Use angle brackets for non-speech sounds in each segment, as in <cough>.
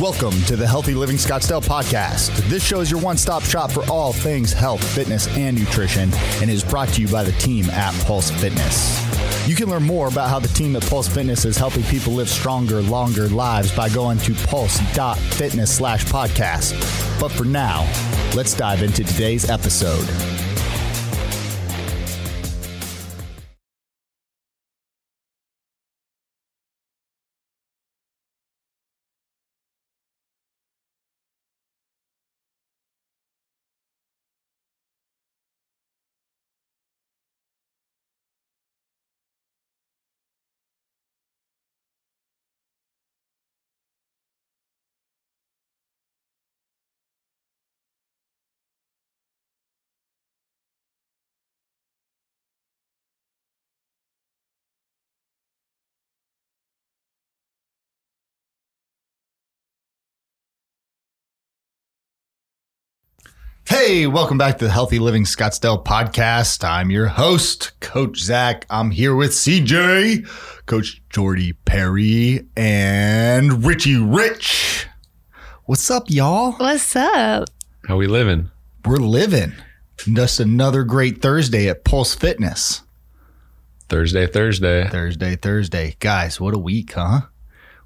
Welcome to the Healthy Living Scottsdale podcast. This show is your one stop shop for all things health, fitness, and nutrition, and is brought to you by the team at Pulse Fitness. You can learn more about how the team at Pulse Fitness is helping people live stronger, longer lives by going to pulse.fitness slash podcast. But for now, let's dive into today's episode. Hey, welcome back to the Healthy Living Scottsdale podcast. I'm your host, Coach Zach. I'm here with CJ, Coach Jordy Perry, and Richie Rich. What's up, y'all? What's up? How we living? We're living. Just another great Thursday at Pulse Fitness. Thursday, Thursday. Thursday, Thursday. Guys, what a week, huh?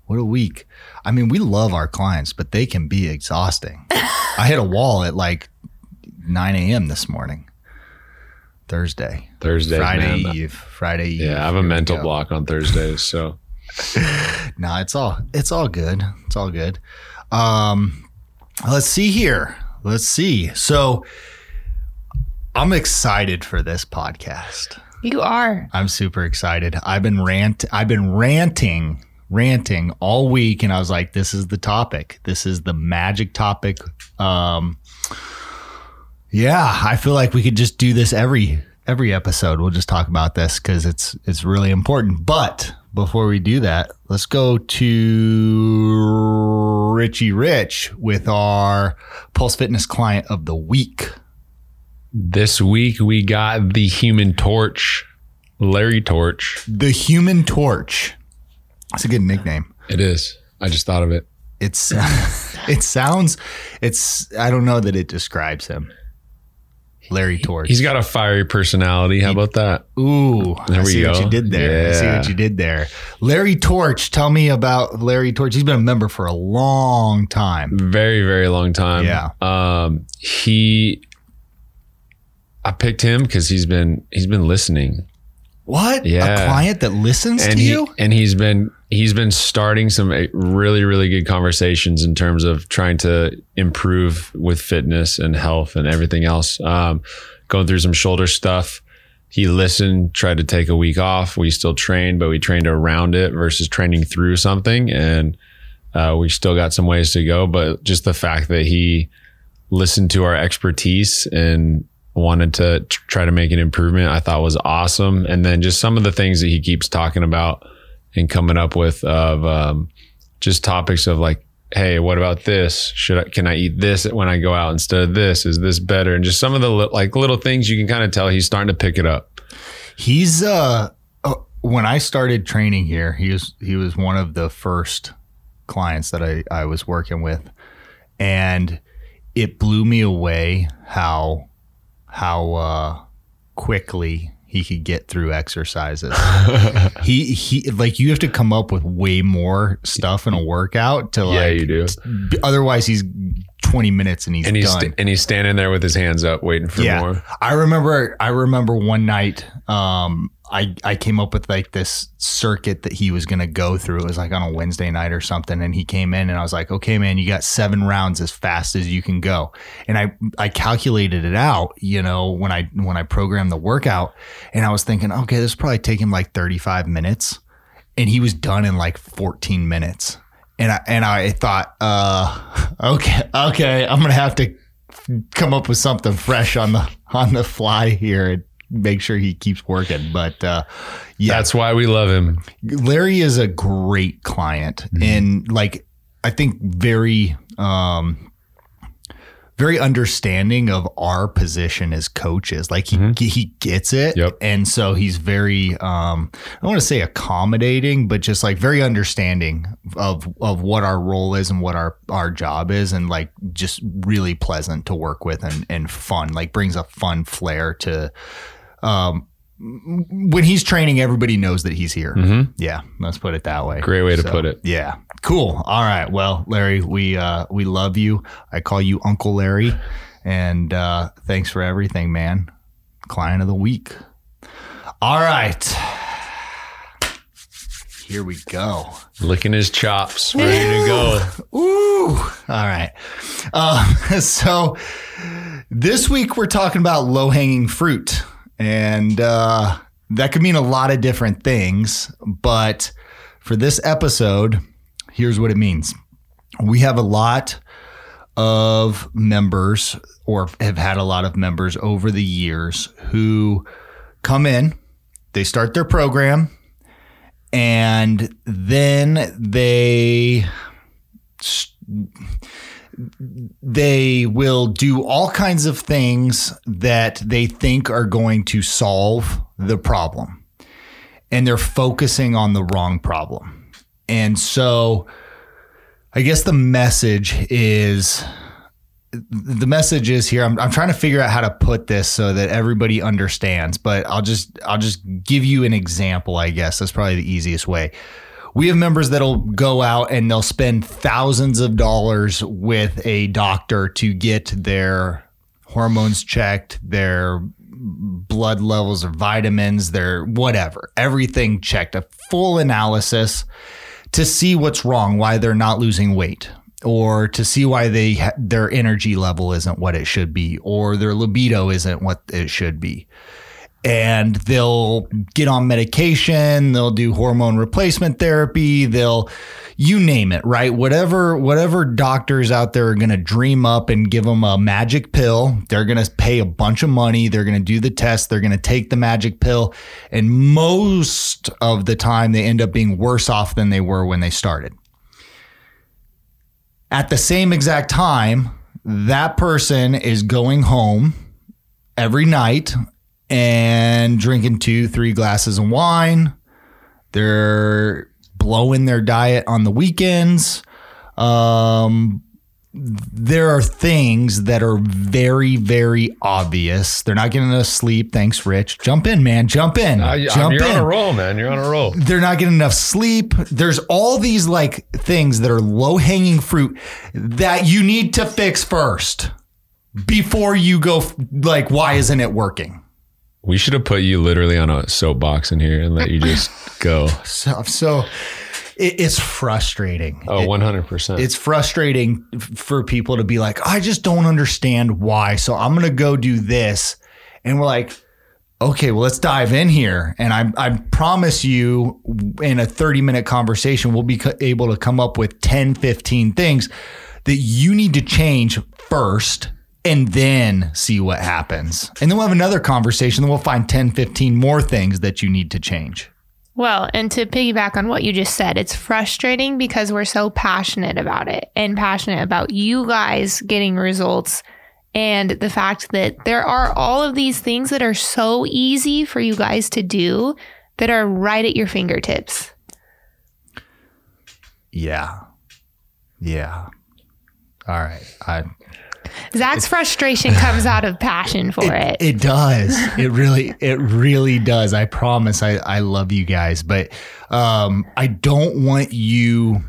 What a week. I mean, we love our clients, but they can be exhausting. <laughs> I hit a wall at like 9 a.m. this morning. Thursday. Thursday. Friday man. Eve. Friday Eve. Yeah, I have a Here mental block on Thursdays. <laughs> So No, it's all it's all good. It's all good. Um let's see here. Let's see. So I'm excited for this podcast. You are. I'm super excited. I've been rant I've been ranting ranting all week and I was like this is the topic. This is the magic topic. Um yeah, I feel like we could just do this every every episode. We'll just talk about this cuz it's it's really important. But before we do that, let's go to Richie Rich with our Pulse Fitness client of the week. this week we got the Human Torch, Larry Torch. The Human Torch. That's a good nickname. It is. I just thought of it. It's <laughs> it sounds it's I don't know that it describes him. Larry Torch. He's got a fiery personality. How about that? Ooh, There I we see what go. you did there. I see what you did there. Larry Torch, tell me about Larry Torch. He's been a member for a long time. Very, very long time. Yeah. Um, he. I picked him because he's been he's been listening. What? A Yeah. client that listens and to he, you? and he's been he's been starting some uh, really really good conversations in terms of trying to improve with fitness and health and everything else. Um, going through some shoulder stuff. He listened tried to take a week off. We still trained but we trained around it versus training through something. And uh, we still got some ways to go but just the fact that he listened to our expertise and wanted to tr- try to make an improvement i thought was awesome. And then just some of the things that he keeps talking about and coming up with of um, just topics of like hey what about this? Should I, can i eat this when i go out instead of this? Is this better? And just some of the li- like little things you can kind of tell he's starting to pick it up. He's uh uh, when I started training here, he was he was one of the first clients that I I was working with. And it blew me away how how uh quickly he could get through exercises. <laughs> he he like you have to come up with way more stuff in a workout to like yeah you do otherwise he's 20 minutes and he's and he's done. st- and he's standing there with his hands up waiting for yeah. more I remember I remember one night um I I came up with like this circuit that he was to go through. It was like on a Wednesday night or something and he came in and I was like, "Okay, man, you got 7 rounds as fast as you can go." And I I calculated it out, you know, when I when I programmed the workout and I was thinking, "Okay, this probably take him like 35 minutes." And he was done in like 14 minutes. And I and I thought, uh <laughs> okay, okay, I'm to have to come up with something fresh on the on the fly here make sure he keeps working. But uh, yeah, that's why we love him Larry is a great client Mm-hmm. and like I think very um very understanding of our position as coaches. Like he he gets it, Yep. and so he's very um, I don't want to say accommodating, but just like very understanding of of what our role is and what our our job is, and like just really pleasant to work with and and fun. Like brings a fun flair to. Um, when he's training, everybody knows that he's here. Yeah, let's put it that way. Great way to put it. Yeah. Cool. All right. Well, Larry, we uh we love you. I call you Uncle Larry. And uh thanks for everything, man. Client of the week. All right. Here we go. Licking his chops, ready to go. <laughs> Ooh. All right. Um, <laughs> so this week we're talking about low hanging fruit. And uh, that could mean a lot of different things. But for this episode, here's what it means we have a lot of members, or have had a lot of members over the years who come in, they start their program, and then they they will do all kinds of things that they think are going to solve the problem. And they're focusing on the wrong problem. And so I guess the message is the message is here. I'm, I'm trying to figure out how to put this so that everybody understands, but I'll just I'll just give you an example, I guess. That's probably the easiest way. We have members that'll go out and they'll spend thousands of dollars with a doctor to get their hormones checked, their blood levels or vitamins, their whatever, everything checked, a full analysis to see what's wrong, why they're not losing weight, or to see why they their energy level isn't what it should be, or their libido isn't what it should be and they'll get on medication they'll do hormone replacement therapy they'll you name it right? Whatever whatever doctors out there are going to dream up and give them a magic pill they're going to pay a bunch of money they're going to do the test they're going to take the magic pill and most of the time they end up being worse off than they were when they started. At the same exact time that person is going home every night and drinking two, three glasses of wine. They're blowing their diet on the weekends. Um, there are things that are very, very obvious. They're not getting enough sleep. Thanks, Rich. Jump in, man. Jump in. I, Jump you're in on a roll, man. You're on a roll. they're not getting enough sleep. There's all these like things that are low hanging fruit that you need to fix first before you go like, why isn't it working? We should have put you literally on a soapbox in here and let you just go. <laughs> So, so it, it's frustrating. Oh, 100%. It's frustrating for people to be like, I just don't understand why. So I'm going to go do this. And we're like, okay, well, let's dive in here. And I, I promise you, in a 30 minute conversation, we'll be able to come up with 10, 15 things that you need to change first and then see what happens. And then we'll have another conversation. Then we'll find 10, 15 more things that you need to change. Well, and to piggyback on what you just said, it's frustrating because we're so passionate about it and passionate about you guys getting results and the fact that there are all of these things that are so easy for you guys to do that are right at your fingertips. Yeah. Yeah. All right. I Zach's frustration comes out of passion for it. It does. It really, it really does. I promise. I, I love you guys, but um, I don't want you.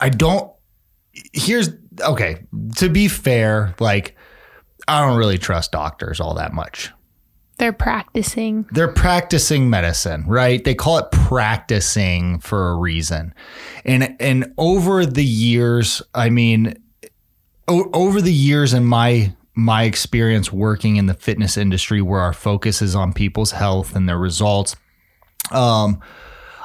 I don't. Here's okay. To be fair, like I don't really trust doctors all that much. They're practicing. They're practicing medicine, right? They call it practicing for a reason. And and over the years, I mean, o- over the years in my my experience working in the fitness industry where our focus is on people's health and their results um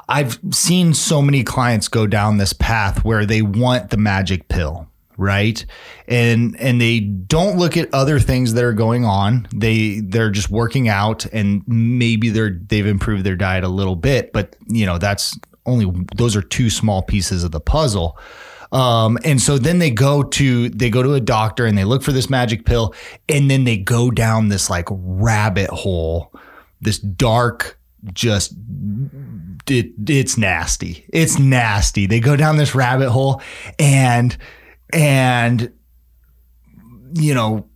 I've seen so many clients go down this path where they want the magic pill, right? And and they don't look at other things that are going on. They they're just working out and maybe they're they've improved their diet a little bit, but you know, that's only those are two small pieces of the puzzle. Um, and so then they go to they go to a doctor and they look for this magic pill, and then they go down this like rabbit hole, this dark, just it, it's nasty. It's nasty. They go down this rabbit hole, and and you know,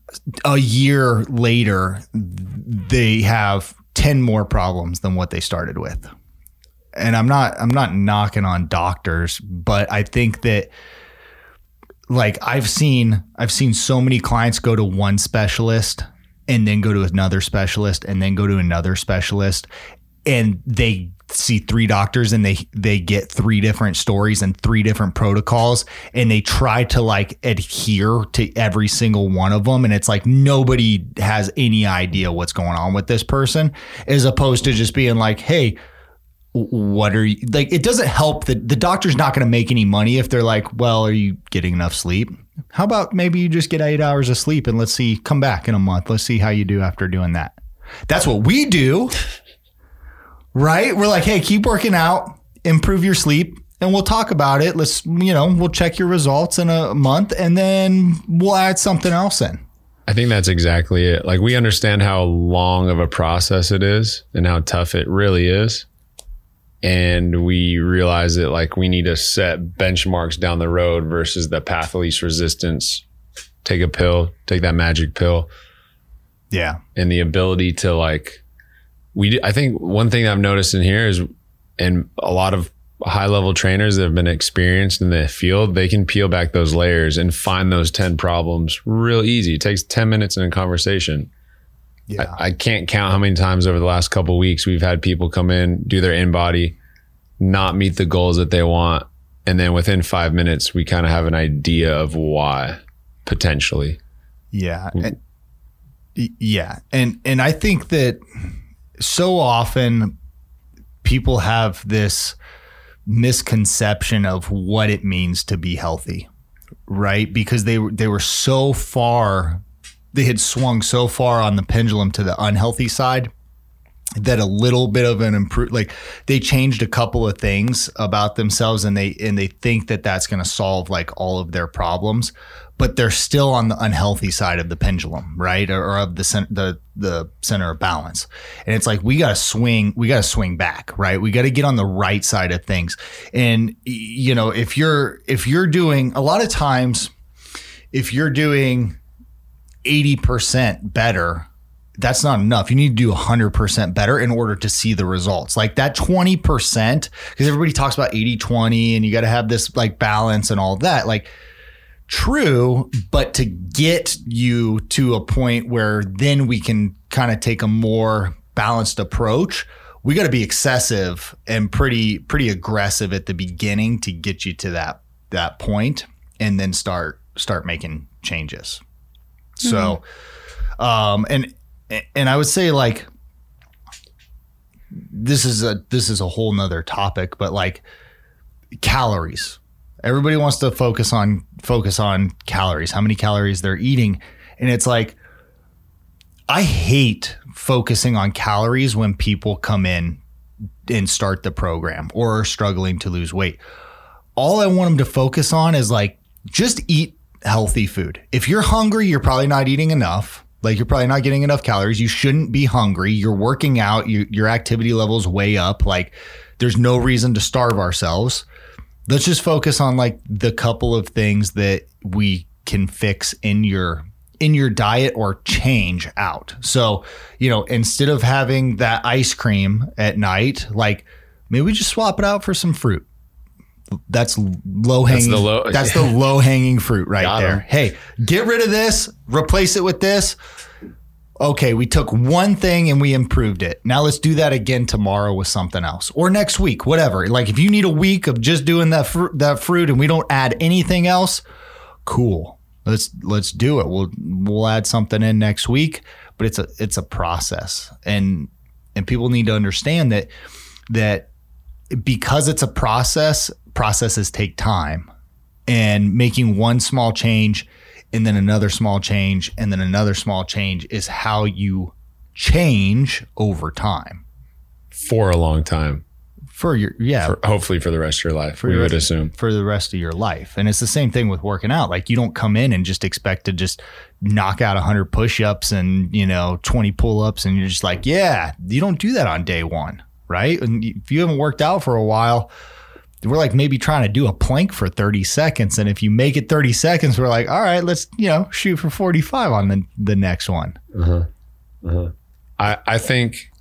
a year later, they have 10 more problems than what they started with. And I'm not I'm not knocking on doctors, but I think that like I've seen I've seen so many clients go to one specialist and then go to another specialist and then go to another specialist and they see three doctors and they they get three different stories and three different protocols and they try to like adhere to every single one of them and it's like nobody has any idea what's going on with this person as opposed to just being like hey what are you like it doesn't help that the doctor's not going to make any money if they're like well are you getting enough sleep how about maybe you just get 8 hours of sleep and let's see come back in a month let's see how you do after doing that that's what we do right? We're like, hey, keep working out, improve your sleep, and we'll talk about it. Let's, you know, we'll check your results in a month and then we'll add something else in. I think that's exactly it. Like we understand how long of a process it is and how tough it really is. And we realize that like we need to set benchmarks down the road versus the path of least resistance. Take a pill, take that magic pill. Yeah. And the ability to like we I think one thing I've noticed in here is and a lot of high level trainers that have been experienced in the field, they can peel back those layers and find those 10 problems real easy. It takes 10 minutes in a conversation. Yeah. I, I can't count how many times over the last couple weeks we've had people come in, do their InBody, not meet the goals that they want. And then within five minutes, we kind of have an idea of why potentially. Yeah. And, yeah. And, and I think that so often people have this misconception of what it means to be healthy, right? Because they they were so far, they had swung so far on the pendulum to the unhealthy side that a little bit of an improve like they changed a couple of things about themselves and they and they think that that's going to solve like all of their problems but they're still on the unhealthy side of the pendulum, right? Or, or of the, the the center of balance. And it's like we got to swing, we got to swing back, right? We got to get on the right side of things. And you know, if you're if you're doing a lot of times if you're doing 80% better, that's not enough. You need to do 100% better in order to see the results. Like that 20%, because everybody talks about 80 20 and you got to have this like balance and all that. Like, true, but to get you to a point where then we can kind of take a more balanced approach, we got to be excessive and pretty pretty aggressive at the beginning to get you to that that point and then start start making changes. Mm-hmm. So um and and I would say like this is a this is a whole nother topic, but like calories Everybody wants to focus on focus on calories, how many calories they're eating, and it's like I hate focusing on calories when people come in and start the program or are struggling to lose weight. All I want them to focus on is like just eat healthy food. If you're hungry, you're probably not eating enough. Like you're probably not getting enough calories. You shouldn't be hungry. You're working out. You, your activity levels way up. Like there's no reason to starve ourselves let's just focus on like the couple of things that we can fix in your in your diet or change out. So, you know, instead of having that ice cream at night, like maybe we just swap it out for some fruit. That's low hanging. That's the low, that's the <laughs> low hanging fruit right Got there. Em. Hey, get rid of this, replace it with this okay, we took one thing and we improved it. Now let's do that again tomorrow with something else or next week, whatever. Like if you need a week of just doing that fr- that fruit and we don't add anything else, cool. Let's let's do it. We'll we'll add something in next week, but it's a it's a process. And and people need to understand that that because it's a process, processes take time. And making one small change and then another small change and then another small change is how you change over time for a long time for your yeah for, hopefully for the rest of your life. we your- would assume. for the rest of your life. And it's the same thing with working out. Like you don't come in and just expect to just knock out 100 push-ups and, you know, 20 pull-ups and you're just like, yeah, you don't do that on day 1, right? And if you haven't worked out for a while, we're like maybe trying to do a plank for 30 seconds and if you make it 30 seconds, we're like, all right, let's, you know, shoot for 45 on the the next one. Uh-huh. Uh-huh. I, I think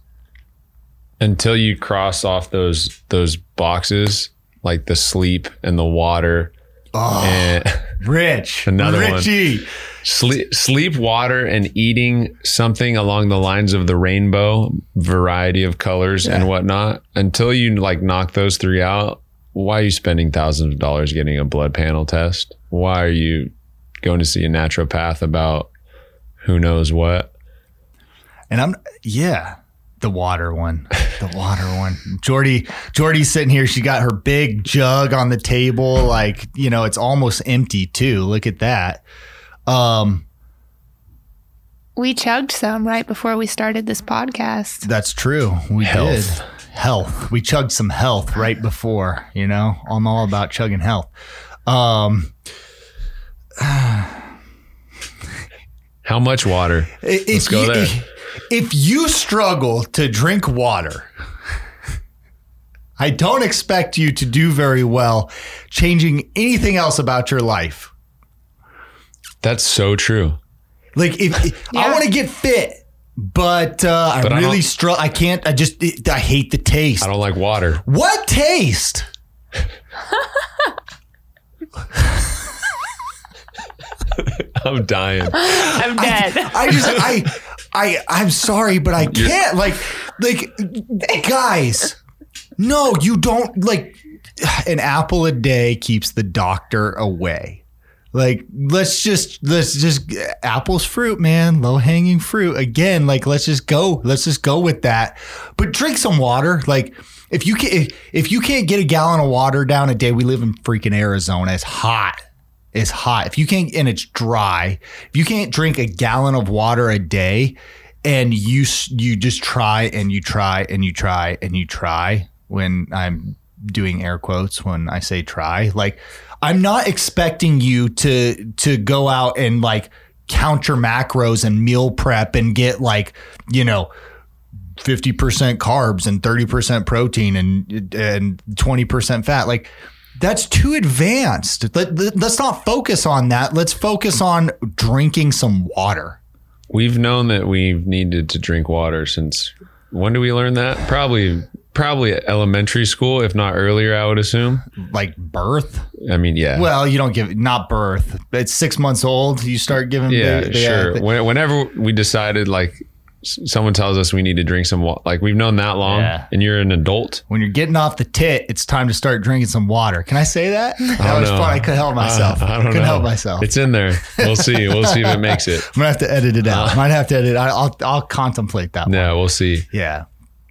until you cross off those those boxes, like the sleep and the water Oh, and Rich. Another one. Richie. sleep, sleep, water, and eating something along the lines of the rainbow variety of colors and whatnot. Until you like knock those three out, why are you spending thousands of dollars getting a blood panel test? Why are you going to see a naturopath about who knows what? And I'm yeah, the water one, the water one. Jordy, Jordy's sitting here. She got her big jug on the table, like you know, it's almost empty too. Look at that. Um, We chugged some right before we started this podcast. that's true. We Health. did health. We chugged some health right before. You know, I'm all about chugging health. Um, <sighs> How much water? if Let's go you, there. If you struggle to drink water, I don't expect you to do very well changing anything else about your life. That's so true. Like if, if- I want to get fit, but uh, I But I really struggle. I can't. I just it, I hate the taste. I don't like water. What taste? <laughs> <laughs> I'm dying. I'm dead. I just I I I'm sorry, but I can't. Like like guys, no, you don't like an apple a day keeps the doctor away. Like let's just let's just apples fruit, man, low hanging fruit. Again, like let's just go. Let's just go with that. But drink some water. Like if you can if you can't get a gallon of water down a day, we live in freaking Arizona. It's hot. It's hot. If you can't and it's dry, if you can't drink a gallon of water a day and you you just try and you try and you try and you try when I'm doing air quotes when I say try, like I'm not expecting you to to go out and like count your macros and meal prep and get like, you know, 50% carbs and 30% protein and and 20% fat like that's too advanced Let, let- let's not focus on that let's focus on drinking some water We've known that we've needed to drink water since when do we learn that? Probably probably elementary school, if not earlier, I would assume. like birth I mean, yeah. well you don't give not birth it's six months old you start giving yeah, the- the- sure. the- whenever we decided like someone tells us we need to drink some water, like we've known that long Yeah. and you're an adult. when you're getting off the tit it's time to start drinking some water can i say that that don't was know. fun i couldn't help uh, myself I, I don't couldn't know. help myself It's in there. We'll see. <laughs> We'll see if it makes it. i'm gonna have to edit it out uh. might have to edit I- i'll i'll contemplate that one. Yeah, we'll see. yeah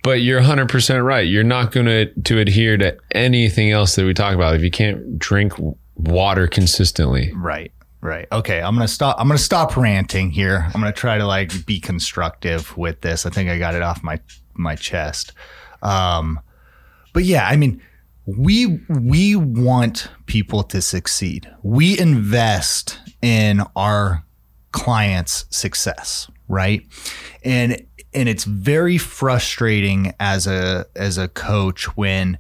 But you're 100% right. You're not going to to adhere to anything else that we talk about if you can't drink water consistently. Right. Right. Okay. I'm gonna stop. I'm gonna stop ranting here. I'm gonna try to like be constructive with this. I think I got it off my my chest. Um, but yeah, I mean, we we want people to succeed. We invest in our clients' success, right? And and it's very frustrating as a as a coach when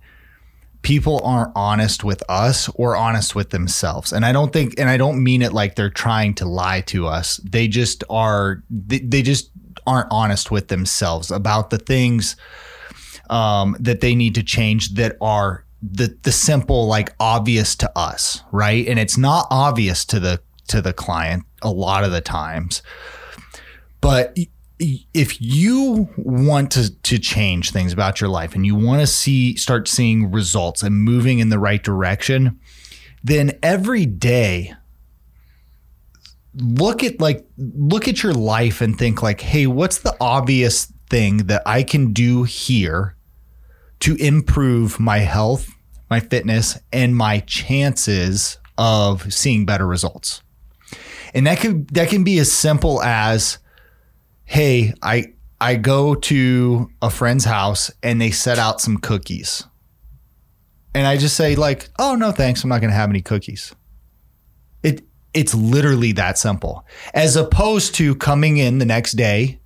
people aren't honest with us or honest with themselves. And I don't think, and I don't mean it like they're trying to lie to us. They just are, they, they just aren't honest with themselves about the things um, that they need to change that are the, the simple, like obvious to us. Right. And it's not obvious to the, to the client a lot of the times, but if you want to to change things about your life and you want to see start seeing results and moving in the right direction, then every day look at like look at your life and think like, "Hey, what's the obvious thing that I can do here to improve my health, my fitness and my chances of seeing better results?" And that can that can be as simple as hey, I I go to a friend's house and they set out some cookies. and I just say like, "Oh no, thanks. I'm not going to have any cookies." It it's literally that simple. As opposed to coming in the next day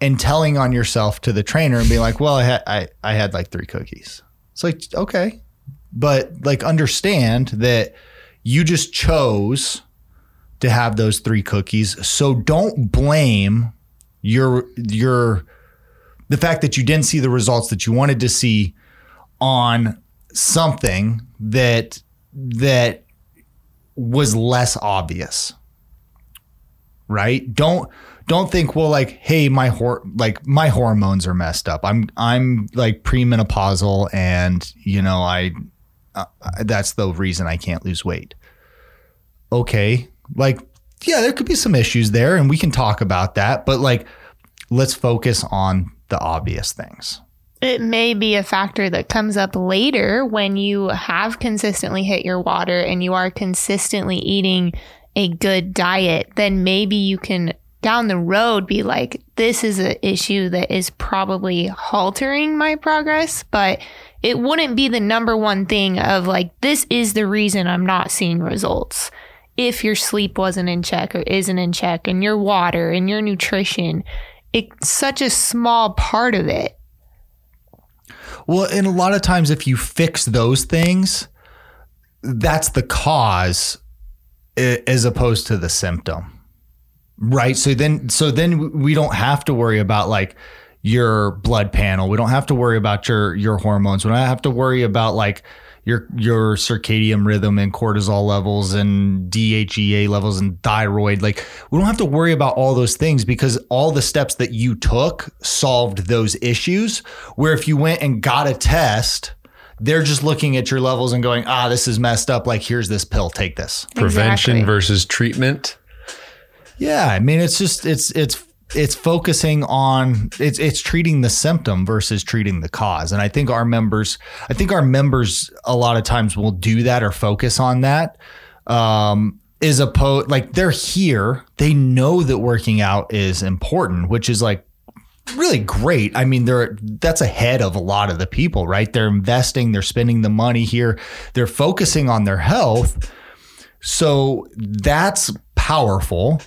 and telling on yourself to the trainer and being like, "Well, I had I, I had like 3 cookies." It's like, "Okay." But like understand that you just chose to have those 3 cookies. So don't blame your your the fact that you didn't see the results that you wanted to see on something that that was less obvious right? Don't don't think well like hey my hor- like my hormones are messed up. I'm i'm like premenopausal and you know i uh, that's the reason i can't lose weight. Okay. Like yeah there could be some issues there and we can talk about that but like let's focus on the obvious things it may be a factor that comes up later when you have consistently hit your water and you are consistently eating a good diet. Then maybe you can down the road be like, this is an issue that is probably haltering my progress, but it wouldn't be the number one thing of like, this is the reason I'm not seeing results. If your sleep wasn't in check or isn't in check, and your water and your nutrition, it's such a small part of it well, and a lot of times, if you fix those things, that's the cause as opposed to the symptom. Right. So then, so then we don't have to worry about like your blood panel. We don't have to worry about your, your hormones. We don't have to worry about like, your your circadian rhythm and cortisol levels and DHEA levels and thyroid. Like we don't have to worry about all those things because all the steps that you took solved those issues. Where if you went and got a test, they're just looking at your levels and going, ah, this is messed up. Like here's this pill, take this. Prevention versus treatment. Yeah, I mean it's just it's it's it's focusing on it's it's treating the symptom versus treating the cause. And i think our members i think our members a lot of times will do that or focus on that um is opposed like they're here. They know that working out is important which is like really great. I mean they're that's ahead of a lot of the people right? They're investing they're spending the money here they're focusing on their health. So that's powerful.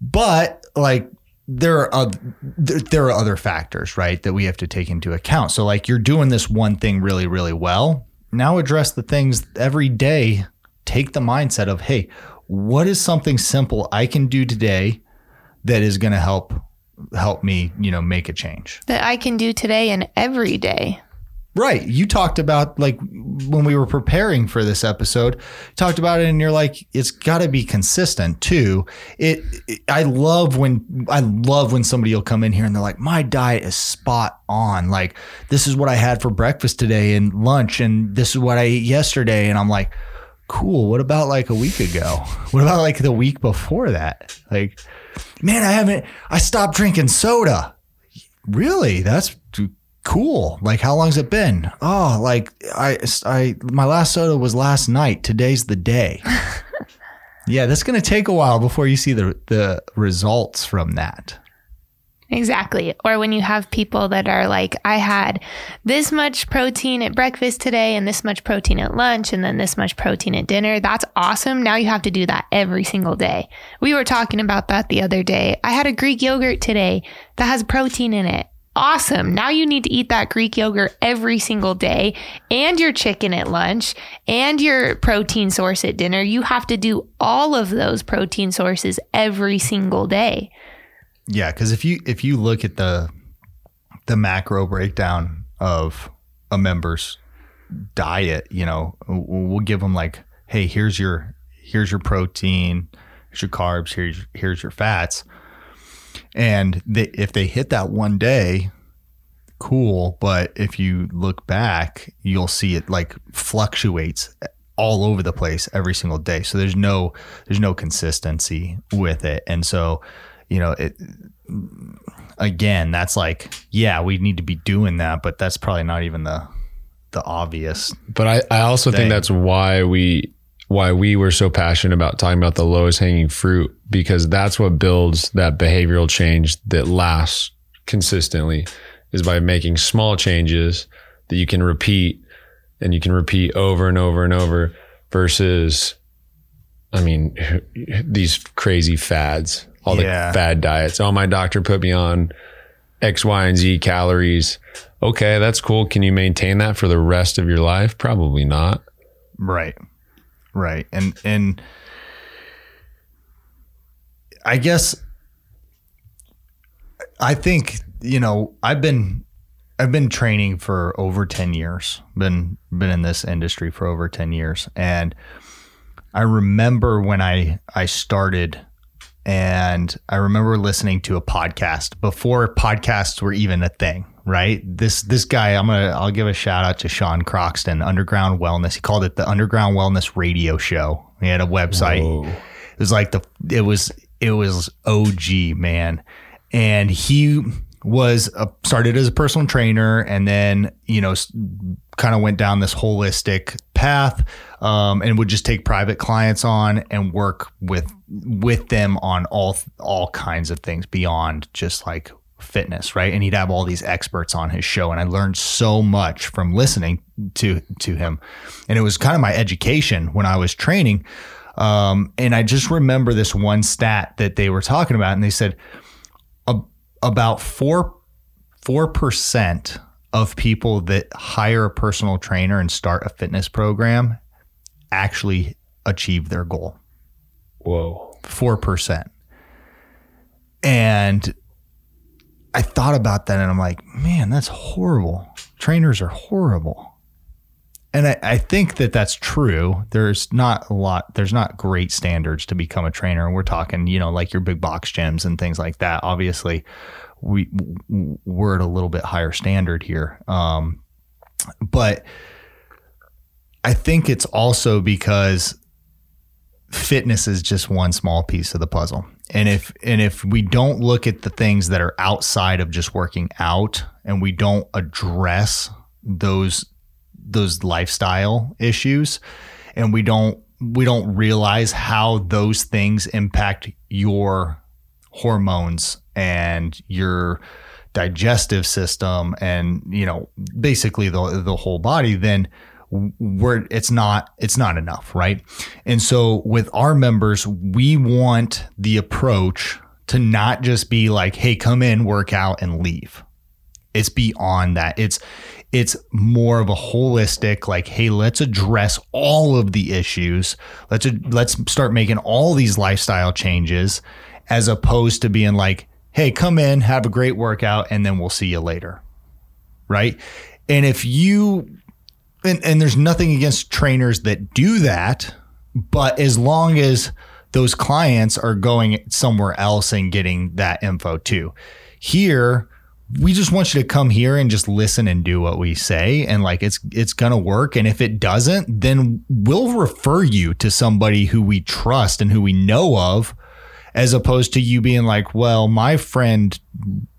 But like there are other, there are other factors, right, that we have to take into account. So like you're doing this one thing really really well. Now address the things every day. Take the mindset of, "Hey, what is something simple I can do today that is going to help help me, you know, make a change?" That I can do today and every day. Right. You talked about like when we were preparing for this episode, talked about it and you're like it's got to be consistent too. It, it, I love when I love when somebody will come in here and they're like my diet is spot on. Like this is what I had for breakfast today and lunch and this is what I ate yesterday and I'm like cool. What about like a week ago? <laughs> What about like the week before that? Like man, I haven't I stopped drinking soda. Really? That's cool. Like, how long's it been? Oh, like I, I, my last soda was last night. Today's the day. <laughs> yeah, that's going to take a while before you see the the results from that. Exactly. Or when you have people that are like, I had this much protein at breakfast today and this much protein at lunch and then this much protein at dinner. That's awesome. Now you have to do that every single day. We were talking about that the other day. I had a Greek yogurt today that has protein in it awesome. Now you need to eat that Greek yogurt every single day and your chicken at lunch and your protein source at dinner. You have to do all of those protein sources every single day. Yeah, cuz if you if you look at the the macro breakdown of a member's diet, you know, we'll give them like, "Hey, here's your here's your protein, here's your carbs, here's here's your fats." And they, if they hit that one day, cool. But if you look back, you'll see it like fluctuates all over the place every single day. So there's no there's no consistency with it. And so, you know, it again, that's like, yeah, we need to be doing that, but that's probably not even the the obvious. But I, I also thing. think that's why we why we were so passionate about talking about the lowest hanging fruit because that's what builds that behavioral change that lasts consistently is by making small changes that you can repeat and you can repeat over and over and over versus, I mean, <laughs> these crazy fads, all the fad diets. Oh, my doctor put me on X, Y, and Z calories. Okay, that's cool. Can you maintain that for the rest of your life? Probably not. Right. Right. And and I guess I think, you know, I've been I've been training for over 10 years. Been been in this industry for over 10 years and I remember when I I started and I remember listening to a podcast before podcasts were even a thing, right? This this guy, I'm gonna I'll give a shout out to Sean Croxton, Underground Wellness. He called it the Underground Wellness Radio Show. He had a website. Whoa. It was like the it was it was OG man, and he was a, started as a personal trainer, and then you know kind of went down this holistic path, um, and would just take private clients on and work with with them on all all kinds of things beyond just like fitness, right? And he'd have all these experts on his show, and I learned so much from listening to to him, and it was kind of my education when I was training. Um, and I just remember this one stat that they were talking about, and they said about four four percent of people that hire a personal trainer and start a fitness program actually achieve their goal. Whoa. Four percent. And I thought about that, and I'm like, man, that's horrible. Trainers are horrible and I, I, think that that's true. There's not a lot. There's not great standards to become a trainer. And we're talking, you know, like your big box gyms and things like that. Obviously, we we're at a little bit higher standard here. Um, but I think it's also because fitness is just one small piece of the puzzle. And if and if we don't look at the things that are outside of just working out, and we don't address those those lifestyle issues and we don't we don't realize how those things impact your hormones and your digestive system and you know basically the the whole body then we're it's not it's not enough right? And so with our members we want the approach to not just be like hey come in work out and leave. It's beyond that. It's it's more of a holistic like hey let's address all of the issues. Let's let's start making all these lifestyle changes as opposed to being like hey come in have a great workout and then we'll see you later right? And if you and, and there's nothing against trainers that do that but as long as those clients are going somewhere else and getting that info too here we just want you to come here and just listen and do what we say and like it's it's going to work and if it doesn't then we'll refer you to somebody who we trust and who we know of as opposed to you being like well my friend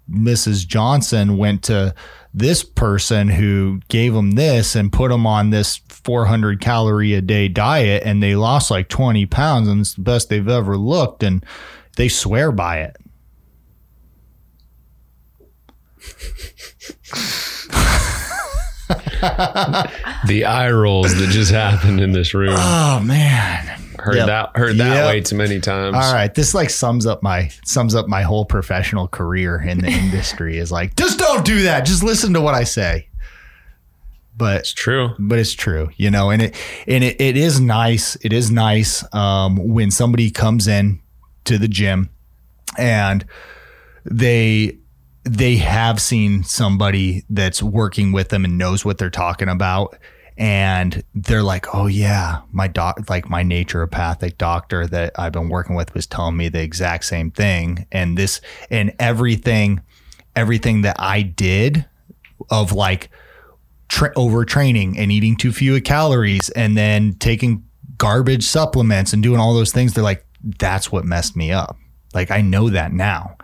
Mrs. Johnson went to this person who gave them this and put them on this 400 calorie a day diet and they lost like 20 pounds and it's the best they've ever looked and they swear by it <laughs> <laughs> the eye rolls that just happened in this room. Oh man. Heard Yep. that heard that Yep. way too many times. All right, this like sums up my sums up my whole professional career in the industry is like just don't do that. Just listen to what I say. But It's true. but it's true, you know, and it and it, it is nice. It is nice um, when somebody comes in to the gym and they they have seen somebody that's working with them and knows what they're talking about. And they're like oh yeah my doc like my naturopathic doctor that i've been working with was telling me the exact same thing. And this and everything everything that i did of like tra- overtraining and eating too few calories and then taking garbage supplements and doing all those things they're like that's what messed me up. Like i know that now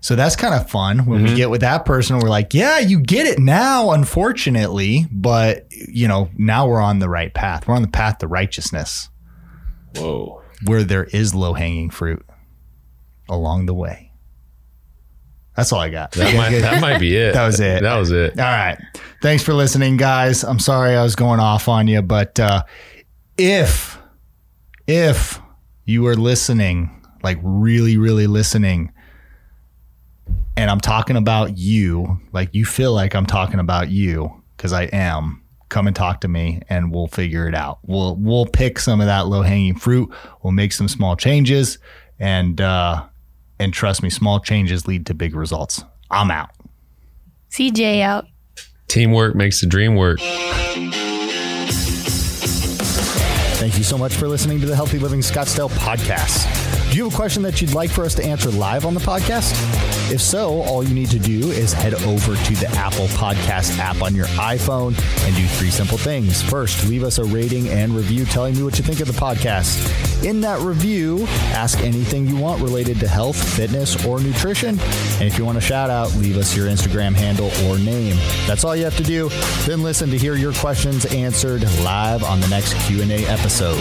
so that's kind of fun when we get with that person. We're like, yeah, you get it now, unfortunately, but you know, now we're on the right path. We're on the path to righteousness Whoa. where there is low hanging fruit along the way. That's all I got. That might that might be it. <laughs> That was it. That was it. All right. Thanks for listening, guys. I'm sorry I was going off on you, but uh, if if you are listening, like really, really listening, and I'm talking about you, like you feel like I'm talking about you, because I am, come and talk to me and we'll figure it out. We'll we'll pick some of that low hanging fruit. We'll make some small changes and uh and trust me, small changes lead to big results. I'm out. CJ out. Teamwork makes the dream work. Thank you so much for listening to the Healthy Living Scottsdale podcast. Do you have a question that you'd like for us to answer live on the podcast? If so, all you need to do is head over to the Apple Podcast app on your iPhone and do three simple things. First, leave us a rating and review telling me what you think of the podcast. In that review, ask anything you want related to health, fitness, or nutrition. And if you want a shout out, leave us your Instagram handle or name. That's all you have to do. Then listen to hear your questions answered live on the next Q&A episode.